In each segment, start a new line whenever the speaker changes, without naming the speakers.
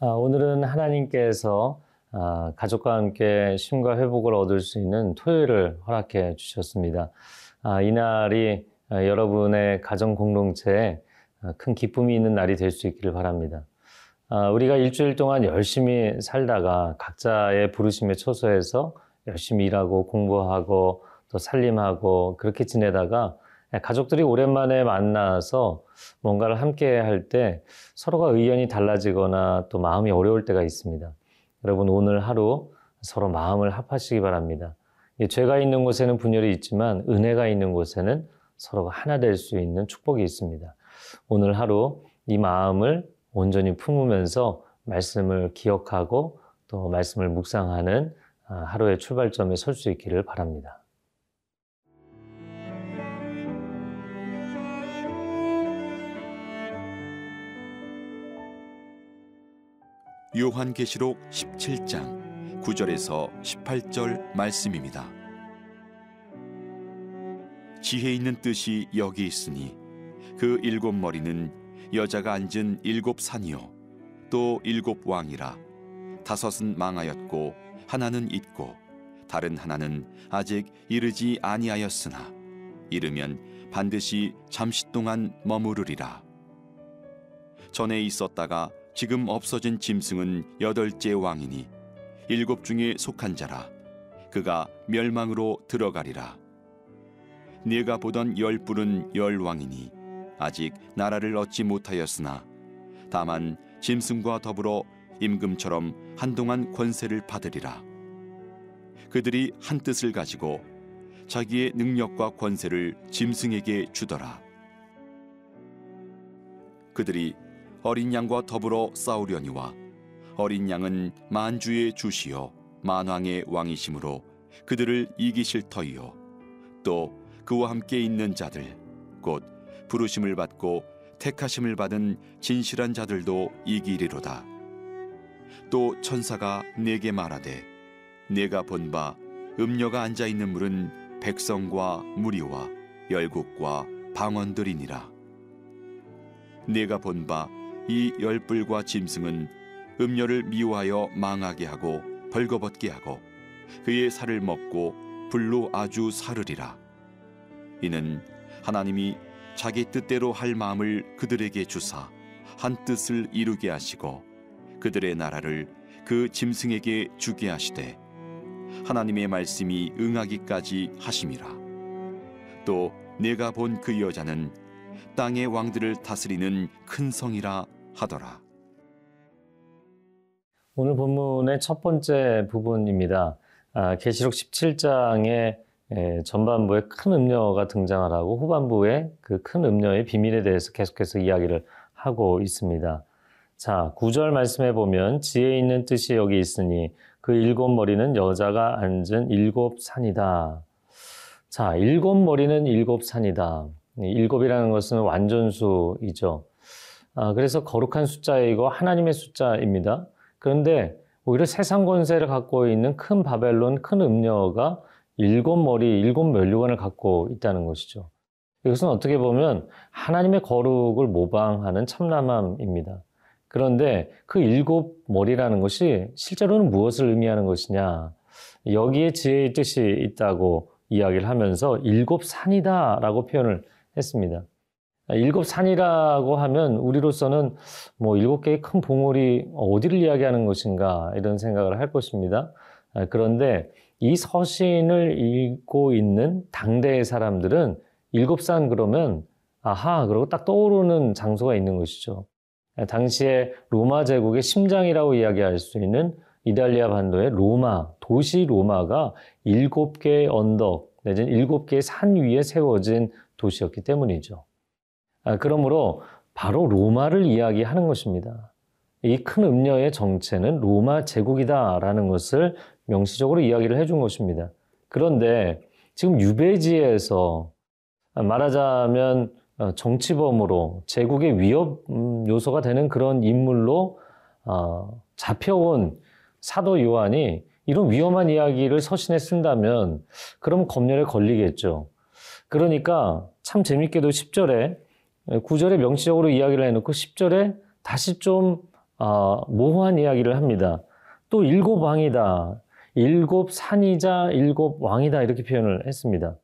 아, 오늘은 하나님께서 아, 가족과 함께 쉼과 회복을 얻을 수 있는 토요일을 허락해 주셨습니다. 아, 이날이 여러분의 가정 공동체에 큰 기쁨이 있는 날이 될 수 있기를 바랍니다. 우리가 일주일 동안 열심히 살다가 각자의 부르심에 처소해서 열심히 일하고 공부하고 또 살림하고 그렇게 지내다가 가족들이 오랜만에 만나서 뭔가를 함께 할 때 서로가 의견이 달라지거나 또 마음이 어려울 때가 있습니다. 여러분 오늘 하루 서로 마음을 합하시기 바랍니다. 죄가 있는 곳에는 분열이 있지만 은혜가 있는 곳에는 서로가 하나 될 수 있는 축복이 있습니다. 오늘 하루 이 마음을 온전히 품으면서 말씀을 기억하고 또 말씀을 묵상하는 아, 하루의 출발점에 설 수 있기를 바랍니다.
요한계시록 17장 9절에서 18절 말씀입니다. 지혜 있는 뜻이 여기 있으니 그 일곱 머리는 여자가 앉은 일곱 산이요 또 일곱 왕이라 다섯은 망하였고 하나는 있고 다른 하나는 아직 이르지 아니하였으나 이르면 반드시 잠시 동안 머무르리라 전에 있었다가 지금 없어진 짐승은 여덟째 왕이니 일곱 중에 속한 자라. 그가 멸망으로 들어가리라. 네가 보던 열 뿔은 열 왕이니 아직 나라를 얻지 못하였으나 다만 짐승과 더불어 임금처럼 한동안 권세를 받으리라. 그들이 한 뜻을 가지고 자기의 능력과 권세를 짐승에게 주더라. 그들이 어린 양과 더불어 싸우려니와 어린 양은 만주의 주시요 만왕의 왕이심으로 그들을 이기실 터이요. 또 그와 함께 있는 자들 곧 부르심을 받고 택하심을 받은 진실한 자들도 이기리로다. 또 천사가 내게 말하되 내가 본 바 음녀가 앉아 있는 물은 백성과 무리와 열국과 방언들이니라. 내가 본바 이 열불과 짐승은 음녀를 미워하여 망하게 하고 벌거벗게 하고 그의 살을 먹고 불로 아주 사르리라. 이는 하나님이 자기 뜻대로 할 마음을 그들에게 주사 한 뜻을 이루게 하시고 그들의 나라를 그 짐승에게 주게 하시되 하나님의 말씀이 응하기까지 하심이라. 또 내가 본 그 여자는 땅의 왕들을 다스리는 큰 성이라 하더라.
오늘 본문의 첫 번째 부분입니다. 아, 계시록 17장의 전반부에 큰 음녀가 등장을 하고 후반부에 그 큰 음녀의 비밀에 대해서 계속해서 이야기를 하고 있습니다. 자, 9절 말씀해 보면 지혜 있는 뜻이 여기 있으니 그 일곱 머리는 여자가 앉은 일곱 산이다. 자, 일곱 머리는 일곱 산이다. 일곱이라는 것은 완전수이죠. 아, 그래서 거룩한 숫자이고 하나님의 숫자입니다. 그런데 오히려 세상 권세를 갖고 있는 큰 바벨론, 큰 음녀가 일곱 머리, 일곱 멸류관을 갖고 있다는 것이죠. 이것은 어떻게 보면 하나님의 거룩을 모방하는 참남함입니다. 그런데 그 일곱 머리라는 것이 실제로는 무엇을 의미하는 것이냐? 여기에 지혜의 뜻이 있다고 이야기를 하면서 일곱 산이다라고 표현을 했습니다. 일곱 산이라고 하면 우리로서는 뭐 일곱 개의 큰 봉우리 어디를 이야기하는 것인가 이런 생각을 할 것입니다. 아, 그런데 이 서신을 읽고 있는 당대의 사람들은 일곱 산 그러면 아하 그러고 딱 떠오르는 장소가 있는 것이죠. 아, 당시에 로마 제국의 심장이라고 이야기할 수 있는 이탈리아 반도의 로마 도시 로마가 일곱 개의 언덕 내지는 일곱 개의 산 위에 세워진 도시였기 때문이죠. 아, 그러므로 바로 로마를 이야기하는 것입니다. 이 큰 음녀의 정체는 로마 제국이다라는 것을 명시적으로 이야기를 해준 것입니다. 그런데 지금 유배지에서 말하자면 어, 정치범으로 제국의 위협 음, 요소가 되는 그런 인물로 어, 잡혀온 사도 요한이 이런 위험한 이야기를 서신에 쓴다면 그럼 검열에 걸리겠죠. 그러니까 참 재밌게도 10절에 9절에 명시적으로 이야기를 해놓고 10절에 다시 좀 아, 모호한 이야기를 합니다. 또 일곱 왕이다. 일곱 산이자 일곱 왕이다. 이렇게 표현을 했습니다.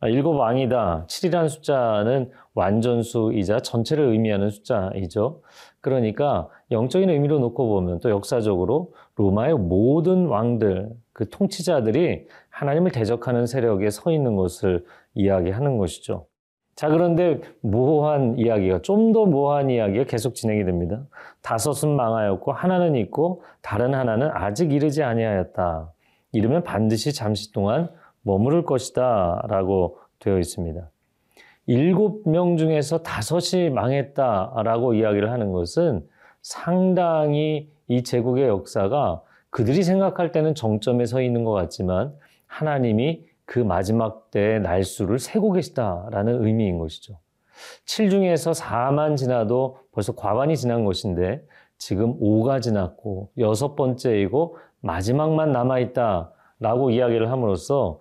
아, 일곱 왕이다. 7이라는 숫자는 완전수이자 전체를 의미하는 숫자이죠. 그러니까 영적인 의미로 놓고 보면 또 역사적으로 로마의 모든 왕들, 그 통치자들이 하나님을 대적하는 세력에 서 있는 것을 이야기하는 것이죠. 자, 그런데 모호한 이야기가, 좀 더 모호한 이야기가 계속 진행이 됩니다. 다섯은 망하였고, 하나는 있고, 다른 하나는 아직 이르지 아니하였다. 이르면 반드시 잠시 동안 머무를 것이다. 라고 되어 있습니다. 일곱 명 중에서 다섯이 망했다 라고 이야기를 하는 것은 상당히 이 제국의 역사가 그들이 생각할 때는 정점에 서 있는 것 같지만 하나님이 그 마지막 때의 날수를 세고 계시다라는 의미인 것이죠. 7 중에서 4만 지나도 벌써 과반이 지난 것인데 지금 5가 지났고 여섯 번째이고 마지막만 남아있다라고 이야기를 함으로써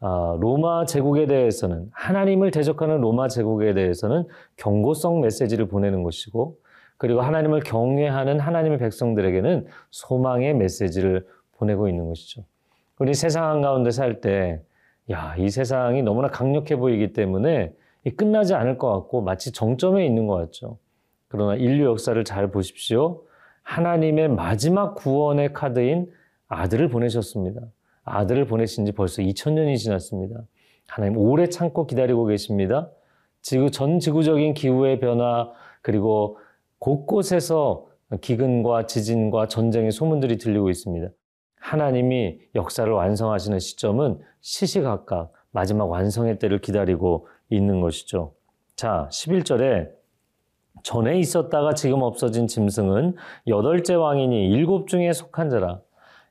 아, 로마 제국에 대해서는 하나님을 대적하는 로마 제국에 대해서는 경고성 메시지를 보내는 것이고 그리고 하나님을 경외하는 하나님의 백성들에게는 소망의 메시지를 보내고 있는 것이죠. 우리 세상 한가운데 살 때, 야, 이 세상이 너무나 강력해 보이기 때문에 끝나지 않을 것 같고 마치 정점에 있는 것 같죠. 그러나 인류 역사를 잘 보십시오. 하나님의 마지막 구원의 카드인 아들을 보내셨습니다. 아들을 보내신 지 벌써 2000년이 지났습니다. 하나님 오래 참고 기다리고 계십니다. 지구 전 지구적인 기후의 변화 그리고 곳곳에서 기근과 지진과 전쟁의 소문들이 들리고 있습니다. 하나님이 역사를 완성하시는 시점은 시시각각 마지막 완성의 때를 기다리고 있는 것이죠. 자, 11절에 전에 있었다가 지금 없어진 짐승은 여덟째 왕이니 일곱 중에 속한 자라.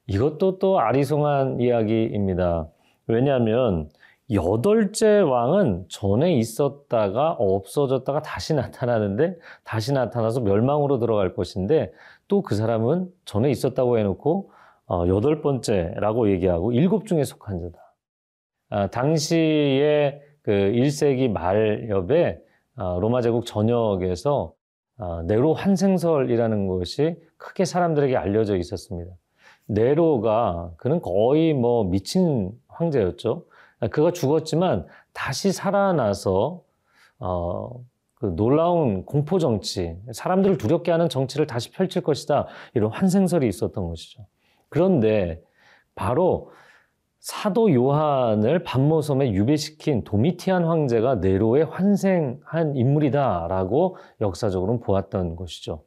이것도 또 아리송한 이야기입니다. 왜냐하면 여덟째 왕은 전에 있었다가 없어졌다가 다시 나타나는데 다시 나타나서 멸망으로 들어갈 것인데 또 그 사람은 전에 있었다고 해놓고 어, 여덟 번째라고 얘기하고 일곱 중에 속한 자다. 아, 당시에 그 1세기 말엽에 아, 로마 제국 전역에서 아, 네로 환생설이라는 것이 크게 사람들에게 알려져 있었습니다. 네로가 그는 거의 뭐 미친 황제였죠. 그가 죽었지만 다시 살아나서 어, 그 놀라운 공포 정치, 사람들을 두렵게 하는 정치를 다시 펼칠 것이다. 이런 환생설이 있었던 것이죠. 그런데 바로 사도 요한을 반모섬에 유배시킨 도미티안 황제가 네로의 환생한 인물이다라고 역사적으로는 보았던 것이죠.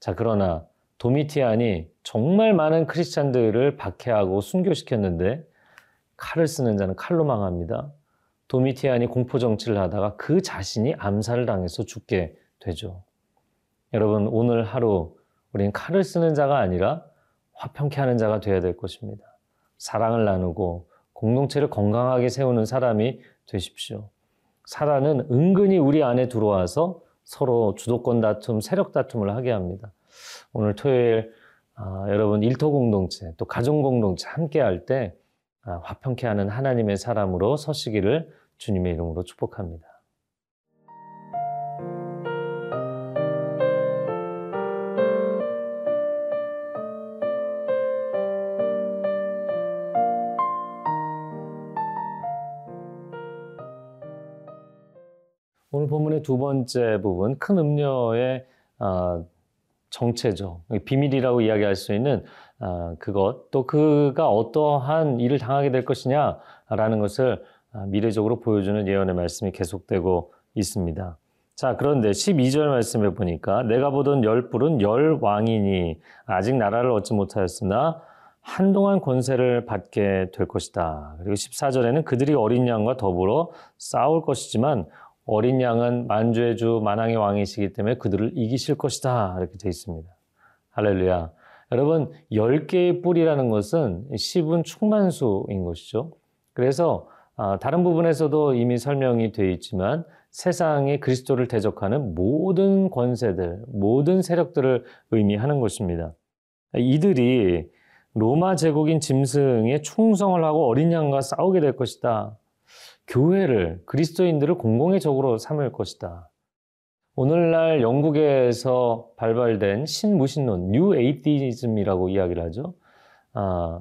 자, 그러나 도미티안이 정말 많은 크리스찬들을 박해하고 순교시켰는데 칼을 쓰는 자는 칼로 망합니다. 도미티안이 공포 정치를 하다가 그 자신이 암살을 당해서 죽게 되죠. 여러분 오늘 하루 우리는 칼을 쓰는 자가 아니라 화평케 하는 자가 되어야 될 것입니다. 사랑을 나누고 공동체를 건강하게 세우는 사람이 되십시오. 사랑은 은근히 우리 안에 들어와서 서로 주도권 다툼, 세력 다툼을 하게 합니다. 오늘 토요일 아, 여러분 일터 공동체 또 가정 공동체 함께 할때 아, 화평케 하는 하나님의 사람으로 서시기를 주님의 이름으로 축복합니다. 두 번째 부분 큰 음료의 아, 정체죠. 비밀이라고 이야기할 수 있는 아, 그것 또 그가 어떠한 일을 당하게 될 것이냐라는 것을 아, 미래적으로 보여주는 예언의 말씀이 계속되고 있습니다. 자, 그런데 12절 말씀에 보니까 내가 보던 열 뿔은 열 왕이니 아직 나라를 얻지 못하였으나 한동안 권세를 받게 될 것이다. 그리고 14절에는 그들이 어린 양과 더불어 싸울 것이지만 어린 양은 만주의 주 만왕의 왕이시기 때문에 그들을 이기실 것이다. 이렇게 되어 있습니다. 할렐루야. 여러분, 10개의 뿔이라는 것은 10은 충만수인 것이죠. 그래서 아, 다른 부분에서도 이미 설명이 되어 있지만 세상에 그리스도를 대적하는 모든 권세들, 모든 세력들을 의미하는 것입니다. 이들이 로마 제국인 짐승에 충성을 하고 어린 양과 싸우게 될 것이다. 교회를 그리스도인들을 공공의 적으로 삼을 것이다. 오늘날 영국에서 발발된 신무신론, New Atheism이라고 이야기를 하죠. 아,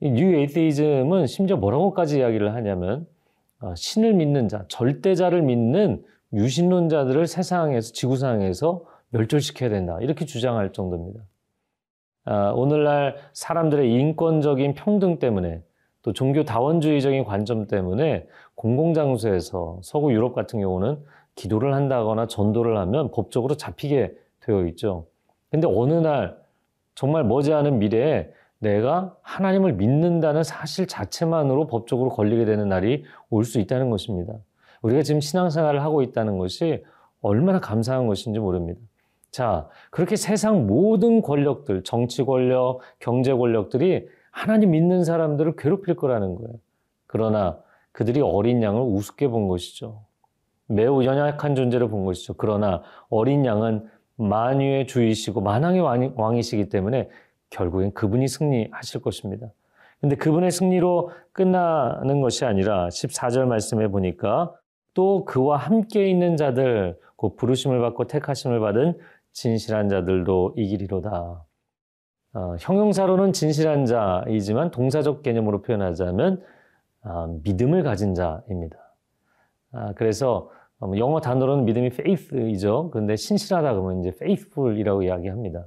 이 New Atheism은 심지어 뭐라고까지 이야기를 하냐면 아, 신을 믿는 자, 절대자를 믿는 유신론자들을 세상에서 지구상에서 멸절시켜야 된다 이렇게 주장할 정도입니다. 아, 오늘날 사람들의 인권적인 평등 때문에 또 종교 다원주의적인 관점 때문에 공공장소에서 서구 유럽 같은 경우는 기도를 한다거나 전도를 하면 법적으로 잡히게 되어 있죠. 근데 어느 날 정말 머지않은 미래에 내가 하나님을 믿는다는 사실 자체만으로 법적으로 걸리게 되는 날이 올 수 있다는 것입니다. 우리가 지금 신앙생활을 하고 있다는 것이 얼마나 감사한 것인지 모릅니다. 자, 그렇게 세상 모든 권력들, 정치 권력, 경제 권력들이 하나님 믿는 사람들을 괴롭힐 거라는 거예요. 그러나 그들이 어린 양을 우습게 본 것이죠. 매우 연약한 존재를 본 것이죠. 그러나 어린 양은 만유의 주이시고 만왕의 왕이시기 때문에 결국엔 그분이 승리하실 것입니다. 근데 그분의 승리로 끝나는 것이 아니라 14절 말씀에 보니까 또 그와 함께 있는 자들, 그 부르심을 받고 택하심을 받은 진실한 자들도 이기리로다. 어, 형용사로는 진실한 자이지만 동사적 개념으로 표현하자면 아, 믿음을 가진 자입니다. 아, 그래서 어, 영어 단어로는 믿음이 faith이죠. 그런데 신실하다 그러면 이제 faithful이라고 이야기합니다.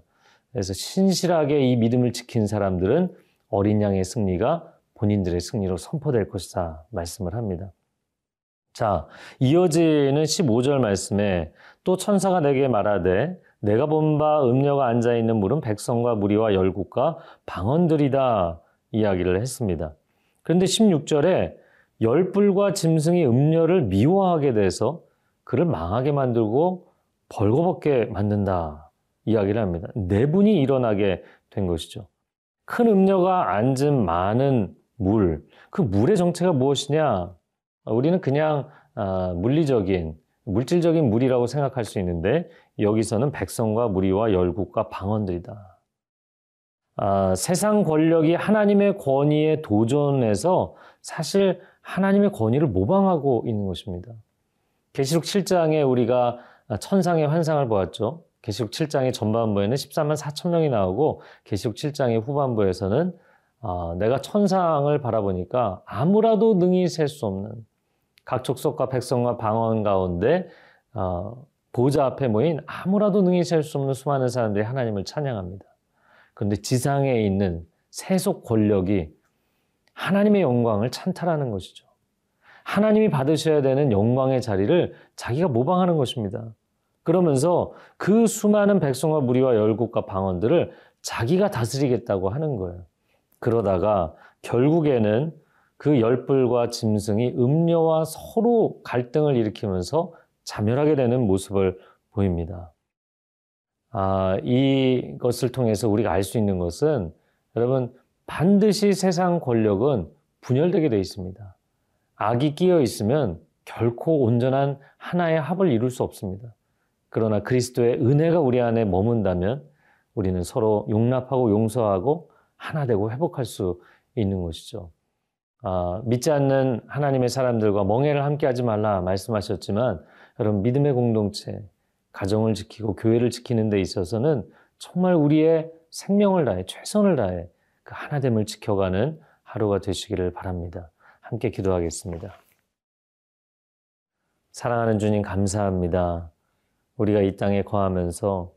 그래서 신실하게 이 믿음을 지킨 사람들은 어린 양의 승리가 본인들의 승리로 선포될 것이다 말씀을 합니다. 자, 이어지는 15절 말씀에 또 천사가 내게 말하되 내가 본 바 음녀가 앉아 있는 물은 백성과 무리와 열국과 방언들이다 이야기를 했습니다. 그런데 16절에 열불과 짐승이 음녀를 미워하게 돼서 그를 망하게 만들고 벌거벗게 만든다 이야기를 합니다. 내분이 네 일어나게 된 것이죠. 큰 음녀가 앉은 많은 물, 그 물의 정체가 무엇이냐? 우리는 그냥 아, 물리적인, 물질적인 물이라고 생각할 수 있는데 여기서는 백성과 무리와 열국과 방언들이다. 아, 세상 권력이 하나님의 권위에 도전해서 사실 하나님의 권위를 모방하고 있는 것입니다. 계시록 7장에 우리가 천상의 환상을 보았죠. 계시록 7장의 전반부에는 14만 4천 명이 나오고 계시록 7장의 후반부에서는 어, 내가 천상을 바라보니까 아무라도 능히 셀 수 없는 각 족속과 백성과 방언 가운데 어, 보좌 앞에 모인 아무라도 능히 셀 수 없는 수많은 사람들이 하나님을 찬양합니다. 그런데 지상에 있는 세속 권력이 하나님의 영광을 찬탈하는 것이죠. 하나님이 받으셔야 되는 영광의 자리를 자기가 모방하는 것입니다. 그러면서 그 수많은 백성과 무리와 열국과 방언들을 자기가 다스리겠다고 하는 거예요. 그러다가 결국에는 그 열불과 짐승이 음녀와 서로 갈등을 일으키면서 자멸하게 되는 모습을 보입니다. 아, 이것을 통해서 우리가 알 수 있는 것은 여러분 반드시 세상 권력은 분열되게 되어 있습니다. 악이 끼어 있으면 결코 온전한 하나의 합을 이룰 수 없습니다. 그러나 그리스도의 은혜가 우리 안에 머문다면 우리는 서로 용납하고 용서하고 하나 되고 회복할 수 있는 것이죠. 아, 믿지 않는 하나님의 사람들과 멍해를 함께 하지 말라 말씀하셨지만 여러분 믿음의 공동체, 가정을 지키고 교회를 지키는 데 있어서는 정말 우리의 생명을 다해 최선을 다해 그 하나됨을 지켜가는 하루가 되시기를 바랍니다. 함께 기도하겠습니다. 사랑하는 주님 감사합니다. 우리가 이 땅에 거하면서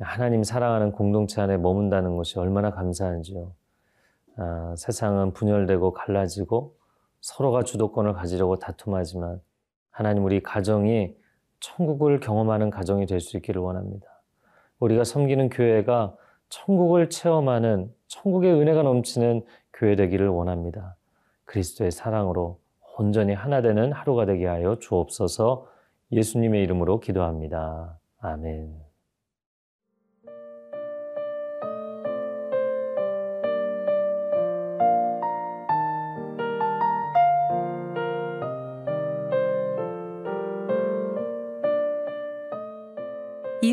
하나님 사랑하는 공동체 안에 머문다는 것이 얼마나 감사한지요. 아, 세상은 분열되고 갈라지고 서로가 주도권을 가지려고 다툼하지만 하나님 우리 가정이 천국을 경험하는 가정이 될 수 있기를 원합니다. 우리가 섬기는 교회가 천국을 체험하는 천국의 은혜가 넘치는 교회 되기를 원합니다. 그리스도의 사랑으로 온전히 하나 되는 하루가 되게 하여 주옵소서 예수님의 이름으로 기도합니다. 아멘.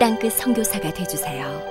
땅끝 선교사가 되주세요.